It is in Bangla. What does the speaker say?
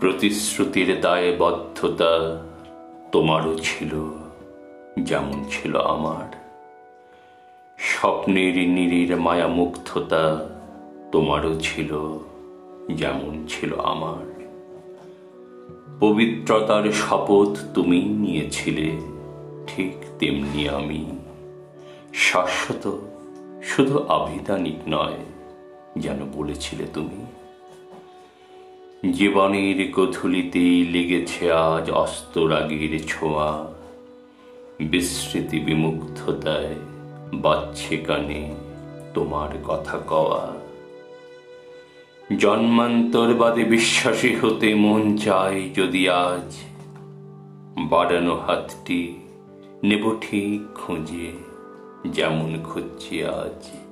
প্রতিশ্রুতির দায়বদ্ধতা তোমারও ছিল, যেমন ছিল আমার। স্বপ্নের নিরির মায়া মুগ্ধতা তোমারও ছিল, যেমন ছিল আমার। পবিত্রতার শপথ তুমি নিয়েছিলে, ঠিক তেমনি আমি। শাশ্বত, শুধু আভিধানিক নয়, যেন বলেছিলে তুমি। জীবনের গধূলিতেই লেগেছে আজ অস্তরাগের ছোঁয়া। বিস্মৃতি বিমুগ্ধতায় বাচ্ছে কানে তোমার কথা কওয়া। জন্মান্তর বাদে বিশ্বাসী হতে মন চায় যদি আজ বাড়ানো হাতটি নেব ঠিক খুঁজে যেমন খুঁজছি আজ।